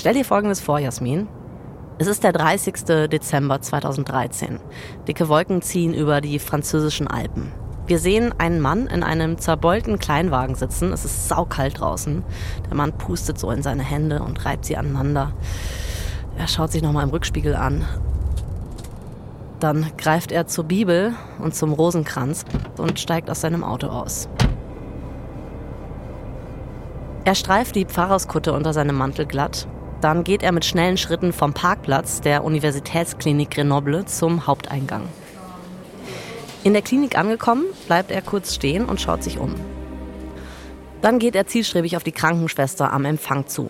Stell dir Folgendes vor, Jasmin. Es ist der 30. Dezember 2013. Dicke Wolken ziehen über die französischen Alpen. Wir sehen einen Mann in einem zerbeulten Kleinwagen sitzen. Es ist saukalt draußen. Der Mann pustet so in seine Hände und reibt sie aneinander. Er schaut sich nochmal im Rückspiegel an. Dann greift er zur Bibel und zum Rosenkranz und steigt aus seinem Auto aus. Er streift die Pfarrerskutte unter seinem Mantel glatt. Dann geht er mit schnellen Schritten vom Parkplatz der Universitätsklinik Grenoble zum Haupteingang. In der Klinik angekommen, bleibt er kurz stehen und schaut sich um. Dann geht er zielstrebig auf die Krankenschwester am Empfang zu.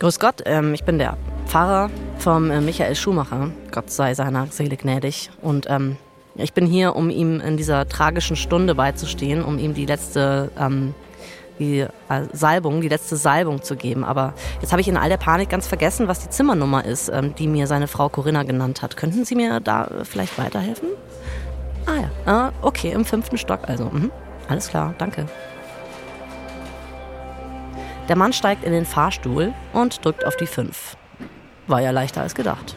Grüß Gott, ähm, ich bin der Pfarrer vom äh, Michael Schumacher. Gott sei seiner Seele gnädig. Und ähm, ich bin hier, um ihm in dieser tragischen Stunde beizustehen, um ihm die letzte ähm, die äh, Salbung, die letzte Salbung zu geben. Aber jetzt habe ich in all der Panik ganz vergessen, was die Zimmernummer ist, ähm, die mir seine Frau Corinna genannt hat. Könnten Sie mir da äh, vielleicht weiterhelfen? Ah ja, äh, okay, im fünften Stock also. Mhm. Alles klar, danke. Der Mann steigt in den Fahrstuhl und drückt auf die 5. War ja leichter als gedacht.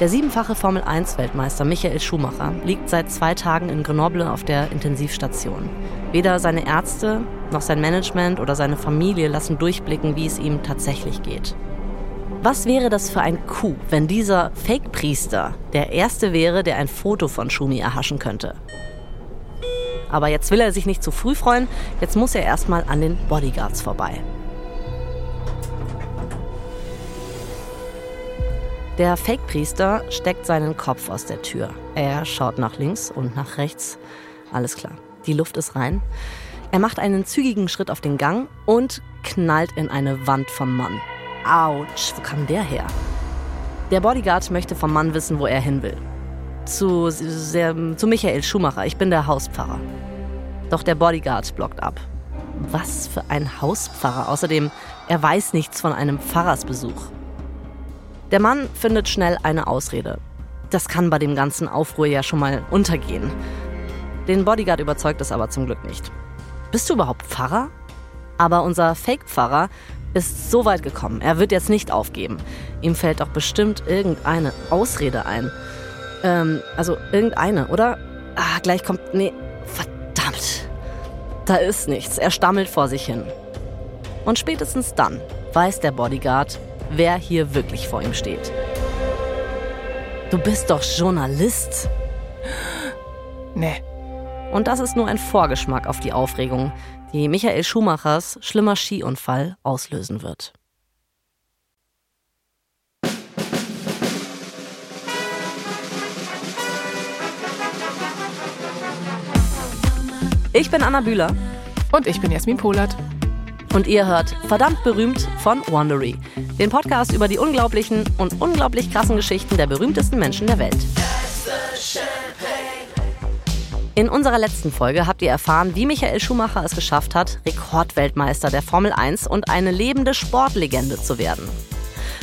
Der siebenfache Formel-1-Weltmeister Michael Schumacher liegt seit zwei Tagen in Grenoble auf der Intensivstation. Weder seine Ärzte noch sein Management oder seine Familie lassen durchblicken, wie es ihm tatsächlich geht. Was wäre das für ein Coup, wenn dieser Fake-Priester der Erste wäre, der ein Foto von Schumi erhaschen könnte? Aber jetzt will er sich nicht zu früh freuen, jetzt muss er erstmal an den Bodyguards vorbei. Der Fake-Priester steckt seinen Kopf aus der Tür. Er schaut nach links und nach rechts. Alles klar. Die Luft ist rein. Er macht einen zügigen Schritt auf den Gang und knallt in eine Wand vom Mann. Autsch, wo kam der her? Der Bodyguard möchte vom Mann wissen, wo er hin will. Zu, sehr, zu Michael Schumacher. Ich bin der Hauspfarrer. Doch der Bodyguard blockt ab. Was für ein Hauspfarrer. Außerdem, er weiß nichts von einem Pfarrersbesuch. Der Mann findet schnell eine Ausrede. Das kann bei dem ganzen Aufruhr ja schon mal untergehen. Den Bodyguard überzeugt es aber zum Glück nicht. Bist du überhaupt Pfarrer? Aber unser Fake-Pfarrer ist so weit gekommen. Er wird jetzt nicht aufgeben. Ihm fällt doch bestimmt irgendeine Ausrede ein. Ähm, also irgendeine, oder? Ah, gleich kommt. Nee, verdammt. Da ist nichts. Er stammelt vor sich hin. Und spätestens dann weiß der Bodyguard, wer hier wirklich vor ihm steht. Du bist doch Journalist. Nee. Und das ist nur ein Vorgeschmack auf die Aufregung, die Michael Schumachers schlimmer Skiunfall auslösen wird. Ich bin Anna Bühler. Und ich bin Jasmin Polat. Und ihr hört Verdammt berühmt von Wandery, den Podcast über die unglaublichen und unglaublich krassen Geschichten der berühmtesten Menschen der Welt. In unserer letzten Folge habt ihr erfahren, wie Michael Schumacher es geschafft hat, Rekordweltmeister der Formel 1 und eine lebende Sportlegende zu werden.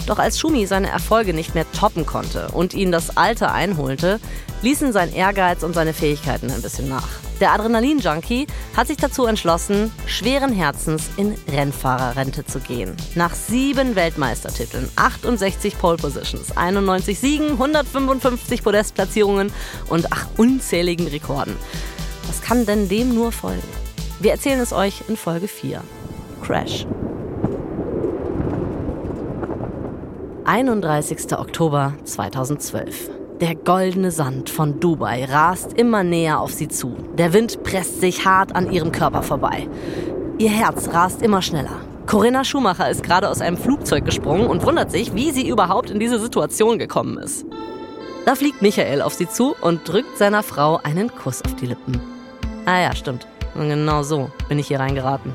Doch als Schumi seine Erfolge nicht mehr toppen konnte und ihn das Alter einholte, ließen sein Ehrgeiz und seine Fähigkeiten ein bisschen nach. Der Adrenalin-Junkie hat sich dazu entschlossen, schweren Herzens in Rennfahrerrente zu gehen. Nach sieben Weltmeistertiteln, 68 Pole Positions, 91 Siegen, 155 Podestplatzierungen und ach, unzähligen Rekorden. Was kann denn dem nur folgen? Wir erzählen es euch in Folge 4. Crash. 31. Oktober 2012. Der goldene Sand von Dubai rast immer näher auf sie zu. Der Wind presst sich hart an ihrem Körper vorbei. Ihr Herz rast immer schneller. Corinna Schumacher ist gerade aus einem Flugzeug gesprungen und wundert sich, wie sie überhaupt in diese Situation gekommen ist. Da fliegt Michael auf sie zu und drückt seiner Frau einen Kuss auf die Lippen. Ah ja, stimmt. Und genau so bin ich hier reingeraten.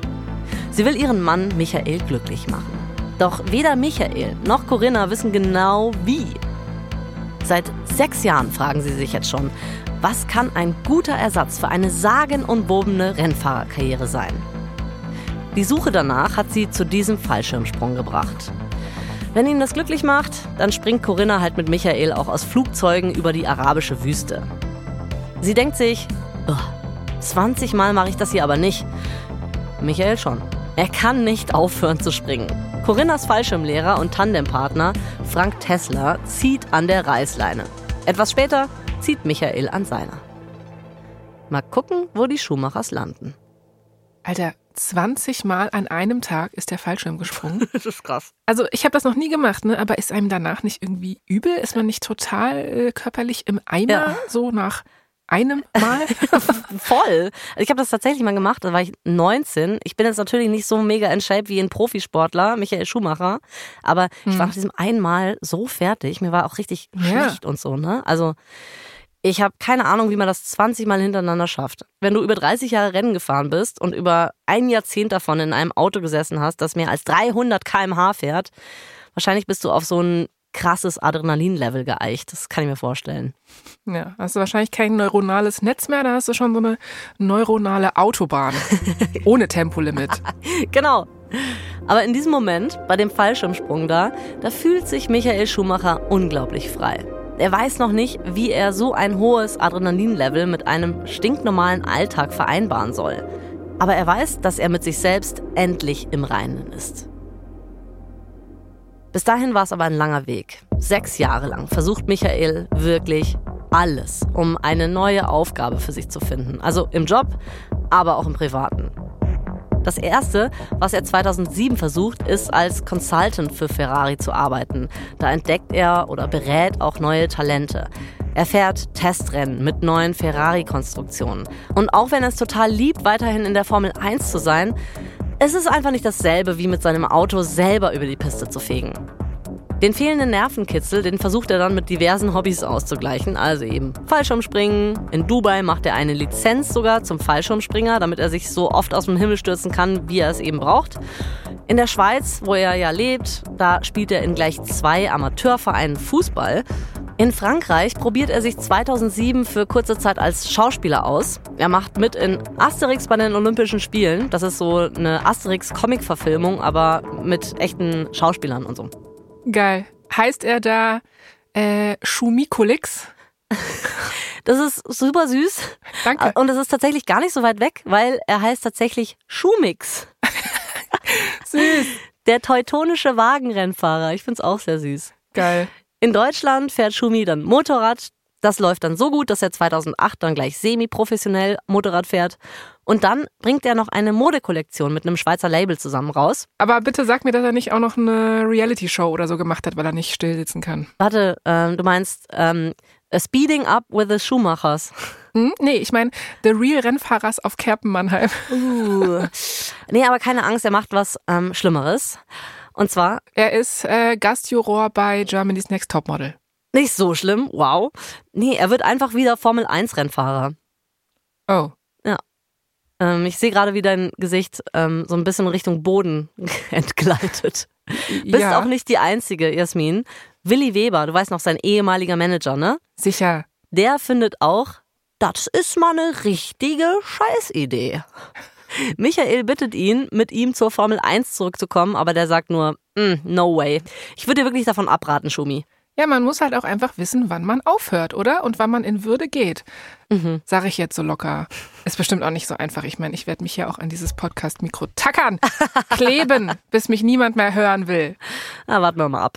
Sie will ihren Mann Michael glücklich machen. Doch weder Michael noch Corinna wissen genau wie. Seit sechs Jahren fragen sie sich jetzt schon, was kann ein guter Ersatz für eine sagenumwobene Rennfahrerkarriere sein? Die Suche danach hat sie zu diesem Fallschirmsprung gebracht. Wenn ihn das glücklich macht, dann springt Corinna halt mit Michael auch aus Flugzeugen über die arabische Wüste. Sie denkt sich, oh, 20 Mal mache ich das hier aber nicht. Michael schon. Er kann nicht aufhören zu springen. Corinnas Fallschirmlehrer und Tandempartner Frank Tesla zieht an der Reißleine. Etwas später zieht Michael an seiner. Mal gucken, wo die Schumachers landen. Alter, 20 Mal an einem Tag ist der Fallschirm gesprungen. Das ist krass. Also ich habe das noch nie gemacht, ne? aber ist einem danach nicht irgendwie übel? Ist man nicht total äh, körperlich im Eimer, Ja. so nach einem Mal? Voll. Also ich habe das tatsächlich mal gemacht, da war ich 19. Ich bin jetzt natürlich nicht so mega in Shape wie ein Profisportler, Michael Schumacher, aber ich war nach diesem einmal so fertig, mir war auch richtig Hm. Ja. schlecht und so, ne? Also ich habe keine Ahnung, wie man das 20 Mal hintereinander schafft. Wenn du über 30 Jahre Rennen gefahren bist und über ein Jahrzehnt davon in einem Auto gesessen hast, das mehr als 300 km/h fährt, wahrscheinlich bist du auf so ein krasses Adrenalin-Level geeicht. Das kann ich mir vorstellen. ja, hast du wahrscheinlich kein neuronales Netz mehr, da hast du schon so eine neuronale Autobahn ohne Tempolimit. Genau. Aber in diesem Moment, bei dem Fallschirmsprung da, da fühlt sich Michael Schumacher unglaublich frei. Er weiß noch nicht, wie er so ein hohes Adrenalinlevel mit einem stinknormalen Alltag vereinbaren soll. Aber er weiß, dass er mit sich selbst endlich im Reinen ist. Bis dahin war es aber ein langer Weg. Sechs Jahre lang versucht Michael wirklich alles, um eine neue Aufgabe für sich zu finden. Also im Job, aber auch im Privaten. Das erste, was er 2007 versucht, ist als Consultant für Ferrari zu arbeiten. Da entdeckt er oder berät auch neue Talente. Er fährt Testrennen mit neuen Ferrari-Konstruktionen. Und auch wenn er es total liebt, weiterhin in der Formel 1 zu sein, es ist einfach nicht dasselbe, wie mit seinem Auto selber über die Piste zu fegen. Den fehlenden Nervenkitzel, den versucht er dann mit diversen Hobbys auszugleichen. Also eben Fallschirmspringen. In Dubai macht er eine Lizenz sogar zum Fallschirmspringer, damit er sich so oft aus dem Himmel stürzen kann, wie er es eben braucht. In der Schweiz, wo er ja lebt, da spielt er in gleich zwei Amateurvereinen Fußball. In Frankreich probiert er sich 2007 für kurze Zeit als Schauspieler aus. Er macht mit in Asterix bei den Olympischen Spielen. Das ist so eine Asterix-Comic-Verfilmung, aber mit echten Schauspielern und so. Geil. Heißt er da äh, Schumikolix? Das ist super süß. Danke. Und es ist tatsächlich gar nicht so weit weg, weil er heißt tatsächlich Schumix. Süß. Der teutonische Wagenrennfahrer. Ich find's auch sehr süß. Geil. In Deutschland fährt Schumi dann Motorrad. Das läuft dann so gut, dass er 2008 dann gleich semi-professionell Motorrad fährt. Und dann bringt er noch eine Modekollektion mit einem Schweizer Label zusammen raus. Aber bitte sag mir, dass er nicht auch noch eine Reality-Show oder so gemacht hat, weil er nicht still sitzen kann. Warte, ähm, du meinst ähm, A Speeding Up with the Schumachers. Hm? Nee, ich meine The Real Rennfahrers auf Kerpen Mannheim. Uh. nee, aber keine Angst, er macht was ähm, Schlimmeres. Und zwar Er ist äh, Gastjuror bei Germany's Next Topmodel. Nicht so schlimm, wow. Nee, er wird einfach wieder Formel 1 Rennfahrer. Oh. Ähm, ich sehe gerade, wie dein Gesicht ähm, so ein bisschen Richtung Boden entgleitet. Bist ja, auch nicht die Einzige, Jasmin. Willi Weber, du weißt noch, sein ehemaliger Manager, ne? sicher. Der findet auch, das ist mal eine richtige Scheißidee. Michael bittet ihn, mit ihm zur Formel 1 zurückzukommen, aber der sagt nur, "Mm, no way. Ich würde dir wirklich davon abraten, Schumi. Ja, man muss halt auch einfach wissen, wann man aufhört, oder? Und wann man in Würde geht. Mhm. Sag ich jetzt so locker. Ist bestimmt auch nicht so einfach. Ich meine, ich werde mich ja auch an dieses Podcast-Mikro tackern, kleben, bis mich niemand mehr hören will. Na, warten wir mal ab.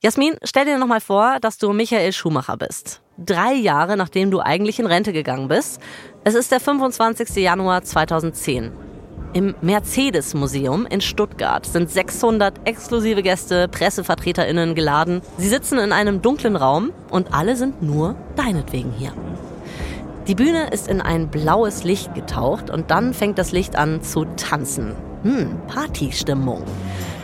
Jasmin, stell dir nochmal vor, dass du Michael Schumacher bist. Drei Jahre nachdem du eigentlich in Rente gegangen bist. Es ist der 25. Januar 2010. Im Mercedes-Museum in Stuttgart sind 600 exklusive Gäste, PressevertreterInnen geladen. Sie sitzen in einem dunklen Raum und alle sind nur deinetwegen hier. Die Bühne ist in ein blaues Licht getaucht und dann fängt das Licht an zu tanzen. Hm, Partystimmung.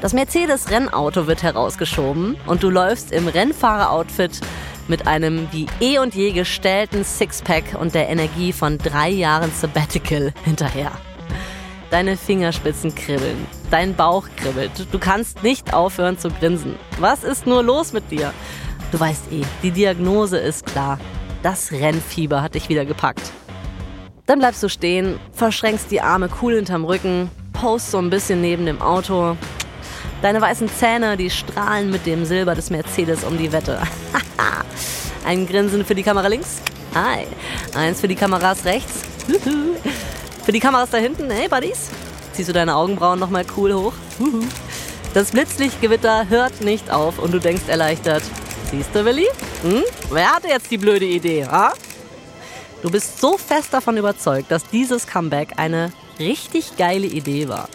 Das Mercedes-Rennauto wird herausgeschoben und du läufst im Rennfahrer-Outfit mit einem wie eh und je gestellten Sixpack und der Energie von drei Jahren Sabbatical hinterher. Deine Fingerspitzen kribbeln, dein Bauch kribbelt, du kannst nicht aufhören zu grinsen. Was ist nur los mit dir? Du weißt eh, die Diagnose ist klar. Das Rennfieber hat dich wieder gepackt. Dann bleibst du stehen, verschränkst die Arme cool hinterm Rücken, post so ein bisschen neben dem Auto. Deine weißen Zähne, die strahlen mit dem Silber des Mercedes um die Wette. Ein Grinsen für die Kamera links. Hi. Eins für die Kameras rechts. Für die Kameras da hinten. Hey, Buddies. ziehst du deine Augenbrauen nochmal cool hoch. Das Blitzlichtgewitter hört nicht auf und du denkst erleichtert, siehst du, Willi? Hm? Wer hatte jetzt die blöde Idee, ha? Du bist so fest davon überzeugt, dass dieses Comeback eine richtig geile Idee war.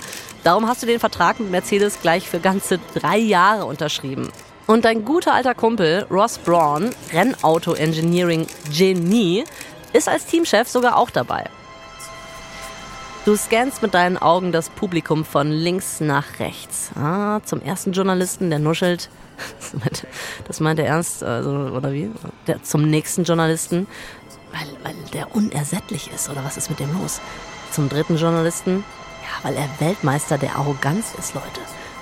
Darum hast du den Vertrag mit Mercedes gleich für ganze drei Jahre unterschrieben. Und dein guter alter Kumpel Ross Braun, Rennauto-Engineering-Genie, ist als Teamchef sogar auch dabei. Du scannst mit deinen Augen das Publikum von links nach rechts. Ah, zum ersten Journalisten, der nuschelt. Das meint er ernst, also, oder wie? Der, zum nächsten Journalisten, weil, weil der unersättlich ist, oder was ist mit dem los? Zum dritten Journalisten, ja, weil er Weltmeister der Arroganz ist, Leute.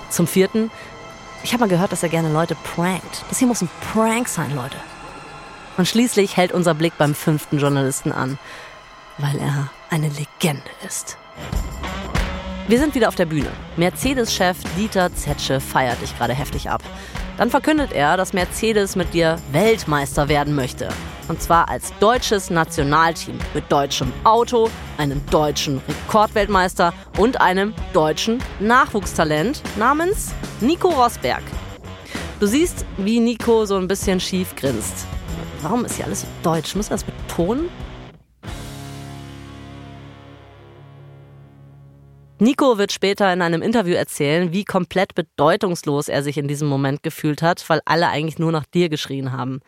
Zum vierten, ich habe mal gehört, dass er gerne Leute prankt. Das hier muss ein Prank sein, Leute. Und schließlich hält unser Blick beim fünften Journalisten an, weil er eine Legende ist. Wir sind wieder auf der Bühne. Mercedes-Chef Dieter Zetsche feiert dich gerade heftig ab. Dann verkündet er, dass Mercedes mit dir Weltmeister werden möchte. Und zwar als deutsches Nationalteam mit deutschem Auto, einem deutschen Rekordweltmeister und einem deutschen Nachwuchstalent namens Nico Rosberg. Du siehst, wie Nico so ein bisschen schief grinst. Warum ist hier alles so deutsch? Muss man das betonen? Nico wird später in einem Interview erzählen, wie komplett bedeutungslos er sich in diesem Moment gefühlt hat, weil alle eigentlich nur nach dir geschrien haben.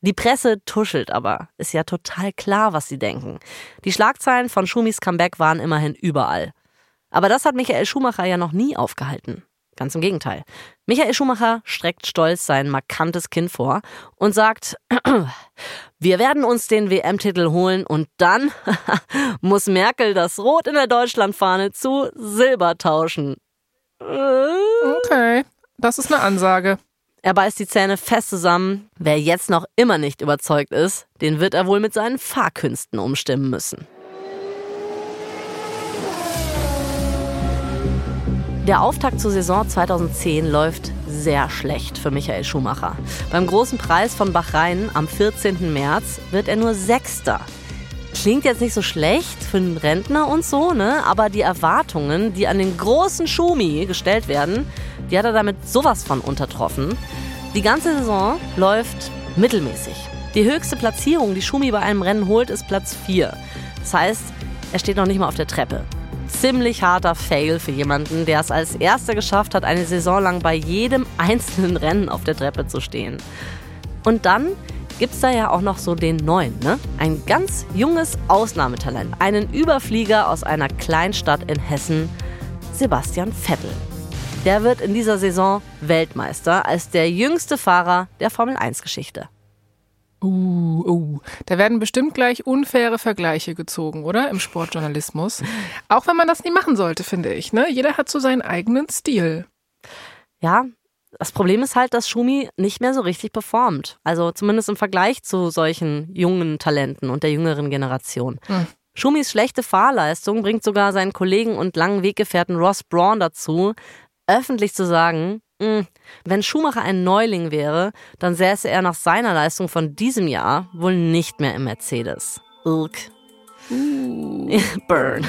Die Presse tuschelt aber. Ist ja total klar, was sie denken. Die Schlagzeilen von Schumis Comeback waren immerhin überall. Aber das hat Michael Schumacher ja noch nie aufgehalten. Ganz im Gegenteil. Michael Schumacher streckt stolz sein markantes Kinn vor und sagt, wir werden uns den WM-Titel holen und dann muss Merkel das Rot in der Deutschlandfahne zu Silber tauschen. Okay, das ist eine Ansage. Er beißt die Zähne fest zusammen. Wer jetzt noch immer nicht überzeugt ist, den wird er wohl mit seinen Fahrkünsten umstimmen müssen. Der Auftakt zur Saison 2010 läuft sehr schlecht für Michael Schumacher. Beim großen Preis von Bahrain am 14. März wird er nur Sechster. Klingt jetzt nicht so schlecht für einen Rentner und so, ne? Aber die Erwartungen, die an den großen Schumi gestellt werden, die hat er damit sowas von untertroffen. Die ganze Saison läuft mittelmäßig. Die höchste Platzierung, die Schumi bei einem Rennen holt, ist Platz 4. Das heißt, er steht noch nicht mal auf der Treppe ziemlich harter Fail für jemanden, der es als erster geschafft hat, eine Saison lang bei jedem einzelnen Rennen auf der Treppe zu stehen. Und dann gibt es da ja auch noch so den neuen, ne? Ein ganz junges Ausnahmetalent, einen Überflieger aus einer Kleinstadt in Hessen, Sebastian Vettel. Der wird in dieser Saison Weltmeister als der jüngste Fahrer der Formel 1-Geschichte. Uh, uh, da werden bestimmt gleich unfaire Vergleiche gezogen, oder? Im Sportjournalismus. Auch wenn man das nie machen sollte, finde ich. Ne? Jeder hat so seinen eigenen Stil. Ja, das Problem ist halt, dass Schumi nicht mehr so richtig performt. Also zumindest im Vergleich zu solchen jungen Talenten und der jüngeren Generation. Hm. Schumis schlechte Fahrleistung bringt sogar seinen Kollegen und langen Weggefährten Ross Braun dazu, öffentlich zu sagen, wenn Schumacher ein Neuling wäre, dann säße er nach seiner Leistung von diesem Jahr wohl nicht mehr im Mercedes. Ilk. Uh. Burn.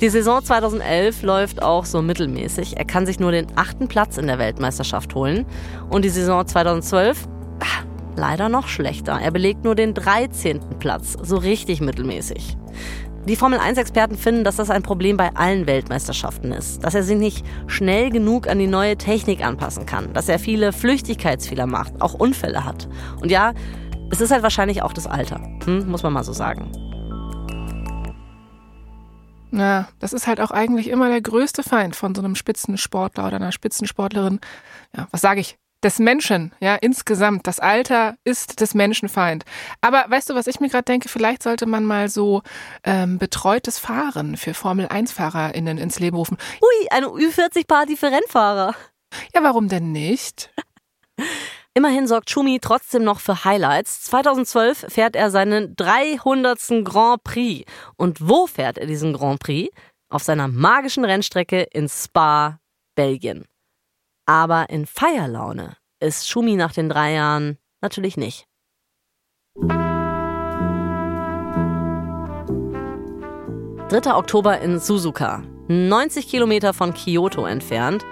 Die Saison 2011 läuft auch so mittelmäßig. Er kann sich nur den achten Platz in der Weltmeisterschaft holen. Und die Saison 2012, ach, leider noch schlechter. Er belegt nur den 13. Platz, so richtig mittelmäßig. Die Formel-1-Experten finden, dass das ein Problem bei allen Weltmeisterschaften ist. Dass er sich nicht schnell genug an die neue Technik anpassen kann. Dass er viele Flüchtigkeitsfehler macht, auch Unfälle hat. Und ja, es ist halt wahrscheinlich auch das Alter. Hm, muss man mal so sagen. Ja, das ist halt auch eigentlich immer der größte Feind von so einem Spitzensportler oder einer Spitzensportlerin. Ja, was sage ich? Des Menschen, ja, insgesamt. Das Alter ist des Menschenfeind. Aber weißt du, was ich mir gerade denke? Vielleicht sollte man mal so ähm, betreutes Fahren für Formel-1-FahrerInnen ins Leben rufen. Ui, eine Ü40-Party für Rennfahrer. Ja, warum denn nicht? Immerhin sorgt Schumi trotzdem noch für Highlights. 2012 fährt er seinen 300. Grand Prix. Und wo fährt er diesen Grand Prix? Auf seiner magischen Rennstrecke in Spa, Belgien. Aber in Feierlaune ist Schumi nach den drei Jahren natürlich nicht. 3. Oktober in Suzuka. 90 Kilometer von Kyoto entfernt.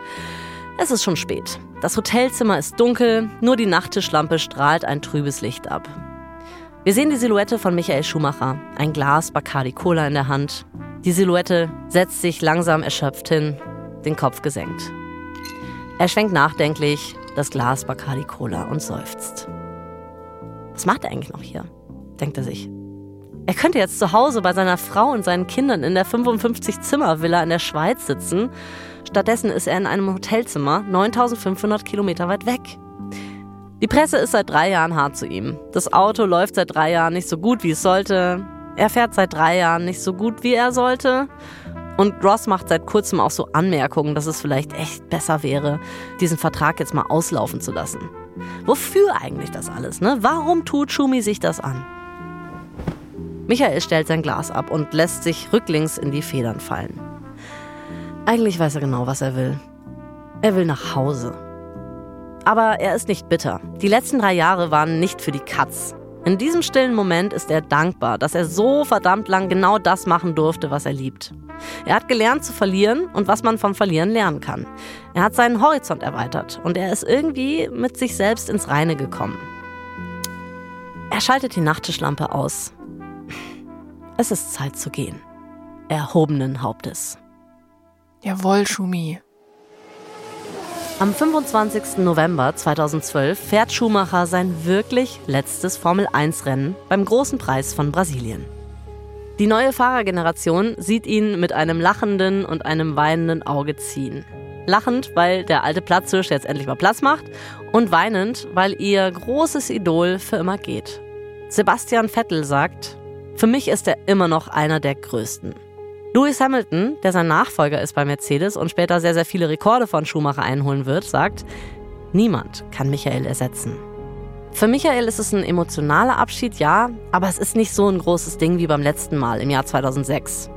Es ist schon spät. Das Hotelzimmer ist dunkel, nur die Nachttischlampe strahlt ein trübes Licht ab. Wir sehen die Silhouette von Michael Schumacher, ein Glas Bacardi Cola in der Hand. Die Silhouette setzt sich langsam erschöpft hin, den Kopf gesenkt. Er schwenkt nachdenklich das Glas Bacardi Cola und seufzt. Was macht er eigentlich noch hier? denkt er sich. Er könnte jetzt zu Hause bei seiner Frau und seinen Kindern in der 55-Zimmer-Villa in der Schweiz sitzen. Stattdessen ist er in einem Hotelzimmer 9500 Kilometer weit weg. Die Presse ist seit drei Jahren hart zu ihm. Das Auto läuft seit drei Jahren nicht so gut, wie es sollte. Er fährt seit drei Jahren nicht so gut, wie er sollte. Und Ross macht seit kurzem auch so Anmerkungen, dass es vielleicht echt besser wäre, diesen Vertrag jetzt mal auslaufen zu lassen. Wofür eigentlich das alles, ne? Warum tut Schumi sich das an? Michael stellt sein Glas ab und lässt sich rücklings in die Federn fallen. Eigentlich weiß er genau, was er will. Er will nach Hause. Aber er ist nicht bitter. Die letzten drei Jahre waren nicht für die Katz. In diesem stillen Moment ist er dankbar, dass er so verdammt lang genau das machen durfte, was er liebt. Er hat gelernt zu verlieren und was man vom Verlieren lernen kann. Er hat seinen Horizont erweitert und er ist irgendwie mit sich selbst ins Reine gekommen. Er schaltet die Nachttischlampe aus es ist Zeit zu gehen. Erhobenen Hauptes. Jawohl, Schumi. Am 25. November 2012 fährt Schumacher sein wirklich letztes Formel-1-Rennen beim Großen Preis von Brasilien. Die neue Fahrergeneration sieht ihn mit einem lachenden und einem weinenden Auge ziehen. Lachend, weil der alte Platzhirsch jetzt endlich mal Platz macht und weinend, weil ihr großes Idol für immer geht. Sebastian Vettel sagt, für mich ist er immer noch einer der größten. Lewis Hamilton, der sein Nachfolger ist bei Mercedes und später sehr, sehr viele Rekorde von Schumacher einholen wird, sagt, niemand kann Michael ersetzen. Für Michael ist es ein emotionaler Abschied, ja, aber es ist nicht so ein großes Ding wie beim letzten Mal im Jahr 2006.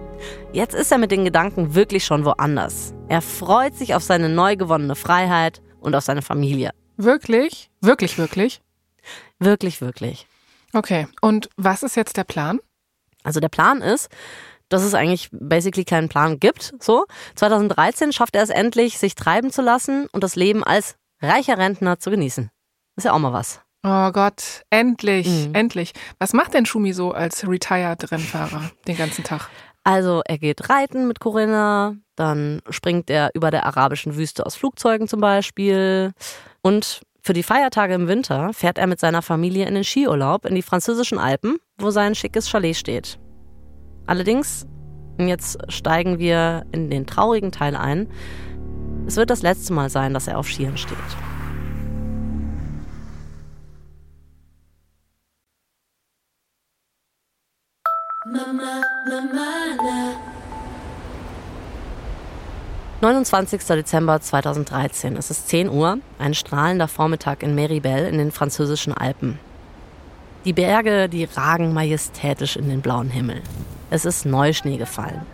Jetzt ist er mit den Gedanken wirklich schon woanders. Er freut sich auf seine neu gewonnene Freiheit und auf seine Familie. Wirklich? Wirklich, wirklich? Wirklich, wirklich. Okay, und was ist jetzt der Plan? Also der Plan ist, dass es eigentlich basically keinen Plan gibt. So, 2013 schafft er es endlich, sich treiben zu lassen und das Leben als reicher Rentner zu genießen. Ist ja auch mal was. Oh Gott, endlich, mhm. endlich. Was macht denn Schumi so als retired Rennfahrer den ganzen Tag? Also er geht reiten mit Corinna, dann springt er über der arabischen Wüste aus Flugzeugen zum Beispiel und für die Feiertage im Winter fährt er mit seiner Familie in den Skiurlaub in die französischen Alpen, wo sein schickes Chalet steht. Allerdings, jetzt steigen wir in den traurigen Teil ein, es wird das letzte Mal sein, dass er auf Skiern steht. 29. Dezember 2013. Es ist 10 Uhr, ein strahlender Vormittag in Meribel in den französischen Alpen. Die Berge, die ragen majestätisch in den blauen Himmel. Es ist Neuschnee gefallen.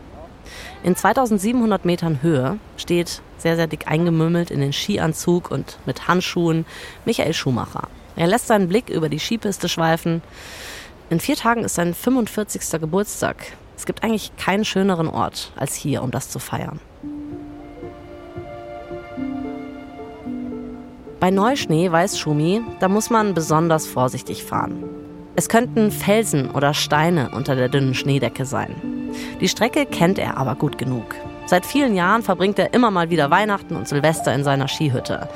In 2700 Metern Höhe steht, sehr, sehr dick eingemümmelt in den Skianzug und mit Handschuhen, Michael Schumacher. Er lässt seinen Blick über die Skipiste schweifen. In vier Tagen ist sein 45. Geburtstag. Es gibt eigentlich keinen schöneren Ort als hier, um das zu feiern. Bei Neuschnee weiß Schumi, da muss man besonders vorsichtig fahren. Es könnten Felsen oder Steine unter der dünnen Schneedecke sein. Die Strecke kennt er aber gut genug. Seit vielen Jahren verbringt er immer mal wieder Weihnachten und Silvester in seiner Skihütte.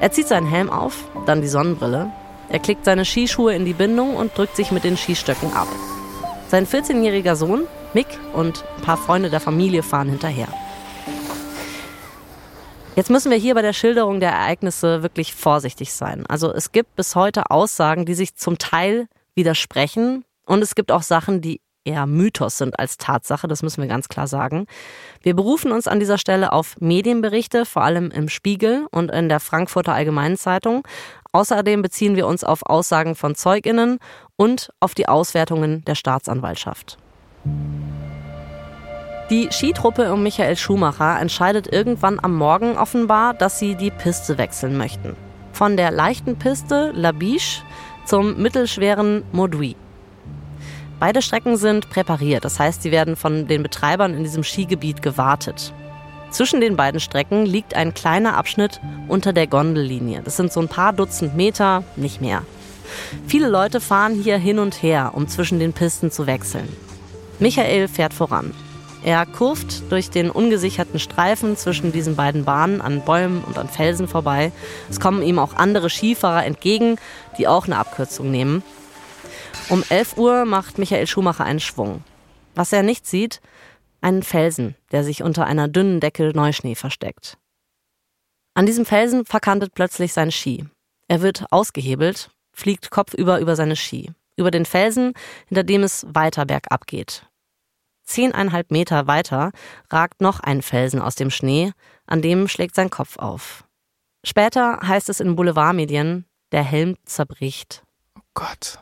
Er zieht seinen Helm auf, dann die Sonnenbrille. Er klickt seine Skischuhe in die Bindung und drückt sich mit den Skistöcken ab. Sein 14-jähriger Sohn, Mick, und ein paar Freunde der Familie fahren hinterher. Jetzt müssen wir hier bei der Schilderung der Ereignisse wirklich vorsichtig sein. Also es gibt bis heute Aussagen, die sich zum Teil widersprechen und es gibt auch Sachen, die eher Mythos sind als Tatsache, das müssen wir ganz klar sagen. Wir berufen uns an dieser Stelle auf Medienberichte, vor allem im Spiegel und in der Frankfurter Allgemeinen Zeitung. Außerdem beziehen wir uns auf Aussagen von Zeuginnen und auf die Auswertungen der Staatsanwaltschaft. Die Skitruppe um Michael Schumacher entscheidet irgendwann am Morgen offenbar, dass sie die Piste wechseln möchten. Von der leichten Piste La Biche zum mittelschweren Modui. Beide Strecken sind präpariert, das heißt, sie werden von den Betreibern in diesem Skigebiet gewartet. Zwischen den beiden Strecken liegt ein kleiner Abschnitt unter der Gondellinie. Das sind so ein paar Dutzend Meter, nicht mehr. Viele Leute fahren hier hin und her, um zwischen den Pisten zu wechseln. Michael fährt voran. Er kurft durch den ungesicherten Streifen zwischen diesen beiden Bahnen an Bäumen und an Felsen vorbei. Es kommen ihm auch andere Skifahrer entgegen, die auch eine Abkürzung nehmen. Um 11 Uhr macht Michael Schumacher einen Schwung. Was er nicht sieht, einen Felsen, der sich unter einer dünnen Decke Neuschnee versteckt. An diesem Felsen verkantet plötzlich sein Ski. Er wird ausgehebelt, fliegt kopfüber über seine Ski, über den Felsen, hinter dem es weiter bergab geht. Zehneinhalb Meter weiter ragt noch ein Felsen aus dem Schnee, an dem schlägt sein Kopf auf. Später heißt es in Boulevardmedien, der Helm zerbricht. Oh Gott.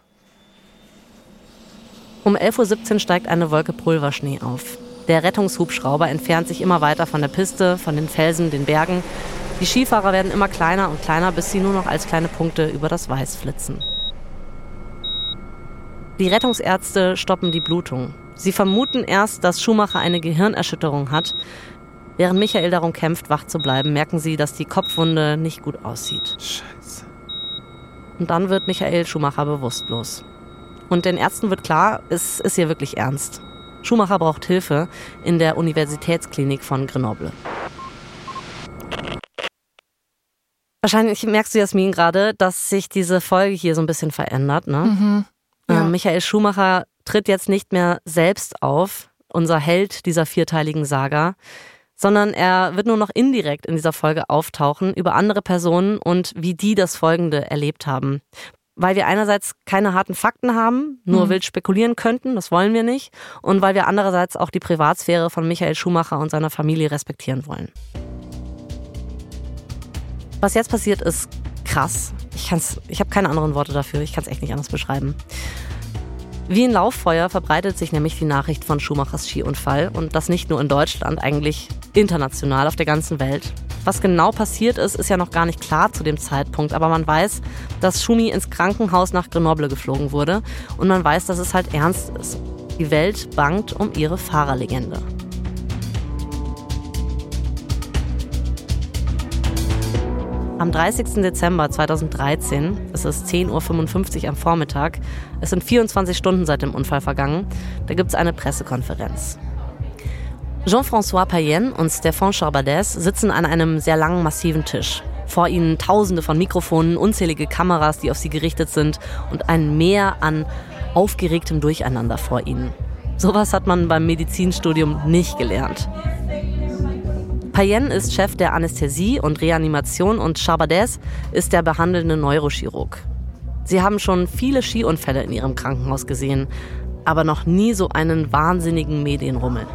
Um 11.17 Uhr steigt eine Wolke Pulverschnee auf. Der Rettungshubschrauber entfernt sich immer weiter von der Piste, von den Felsen, den Bergen. Die Skifahrer werden immer kleiner und kleiner, bis sie nur noch als kleine Punkte über das Weiß flitzen. Die Rettungsärzte stoppen die Blutung. Sie vermuten erst, dass Schumacher eine Gehirnerschütterung hat. Während Michael darum kämpft, wach zu bleiben, merken sie, dass die Kopfwunde nicht gut aussieht. Scheiße. Und dann wird Michael Schumacher bewusstlos. Und den Ärzten wird klar, es ist hier wirklich ernst. Schumacher braucht Hilfe in der Universitätsklinik von Grenoble. Wahrscheinlich merkst du, Jasmin, gerade, dass sich diese Folge hier so ein bisschen verändert. Ne? Mhm. Ja. Ähm, Michael Schumacher tritt jetzt nicht mehr selbst auf, unser Held dieser vierteiligen Saga, sondern er wird nur noch indirekt in dieser Folge auftauchen über andere Personen und wie die das Folgende erlebt haben weil wir einerseits keine harten Fakten haben, nur mhm. wild spekulieren könnten, das wollen wir nicht, und weil wir andererseits auch die Privatsphäre von Michael Schumacher und seiner Familie respektieren wollen. Was jetzt passiert, ist krass. Ich, kann's, ich habe keine anderen Worte dafür, ich kann es echt nicht anders beschreiben. Wie ein Lauffeuer verbreitet sich nämlich die Nachricht von Schumachers Skiunfall und das nicht nur in Deutschland, eigentlich international auf der ganzen Welt. Was genau passiert ist, ist ja noch gar nicht klar zu dem Zeitpunkt, aber man weiß, dass Schumi ins Krankenhaus nach Grenoble geflogen wurde und man weiß, dass es halt ernst ist. Die Welt bangt um ihre Fahrerlegende. Am 30. Dezember 2013, es ist 10.55 Uhr am Vormittag, es sind 24 Stunden seit dem Unfall vergangen, da gibt es eine Pressekonferenz. Jean-François Payen und Stéphane Charbadès sitzen an einem sehr langen, massiven Tisch. Vor ihnen tausende von Mikrofonen, unzählige Kameras, die auf sie gerichtet sind und ein Meer an aufgeregtem Durcheinander vor ihnen. Sowas hat man beim Medizinstudium nicht gelernt. Payen ist Chef der Anästhesie und Reanimation und Charbadès ist der behandelnde Neurochirurg. Sie haben schon viele Skiunfälle in ihrem Krankenhaus gesehen, aber noch nie so einen wahnsinnigen Medienrummel.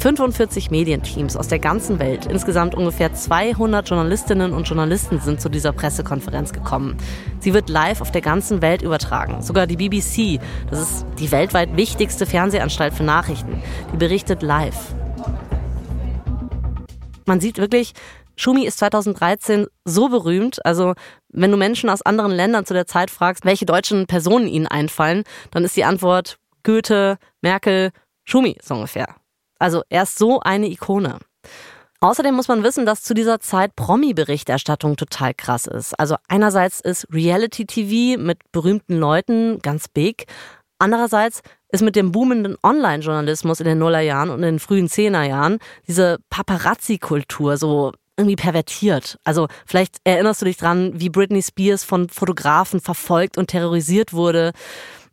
45 Medienteams aus der ganzen Welt, insgesamt ungefähr 200 Journalistinnen und Journalisten sind zu dieser Pressekonferenz gekommen. Sie wird live auf der ganzen Welt übertragen. Sogar die BBC, das ist die weltweit wichtigste Fernsehanstalt für Nachrichten, die berichtet live. Man sieht wirklich, Schumi ist 2013 so berühmt. Also, wenn du Menschen aus anderen Ländern zu der Zeit fragst, welche deutschen Personen ihnen einfallen, dann ist die Antwort Goethe, Merkel, Schumi so ungefähr. Also er ist so eine Ikone. Außerdem muss man wissen, dass zu dieser Zeit Promi-Berichterstattung total krass ist. Also einerseits ist Reality-TV mit berühmten Leuten ganz big. Andererseits ist mit dem boomenden Online-Journalismus in den Nullerjahren und in den frühen Zehnerjahren diese Paparazzi-Kultur so irgendwie pervertiert. Also vielleicht erinnerst du dich dran, wie Britney Spears von Fotografen verfolgt und terrorisiert wurde.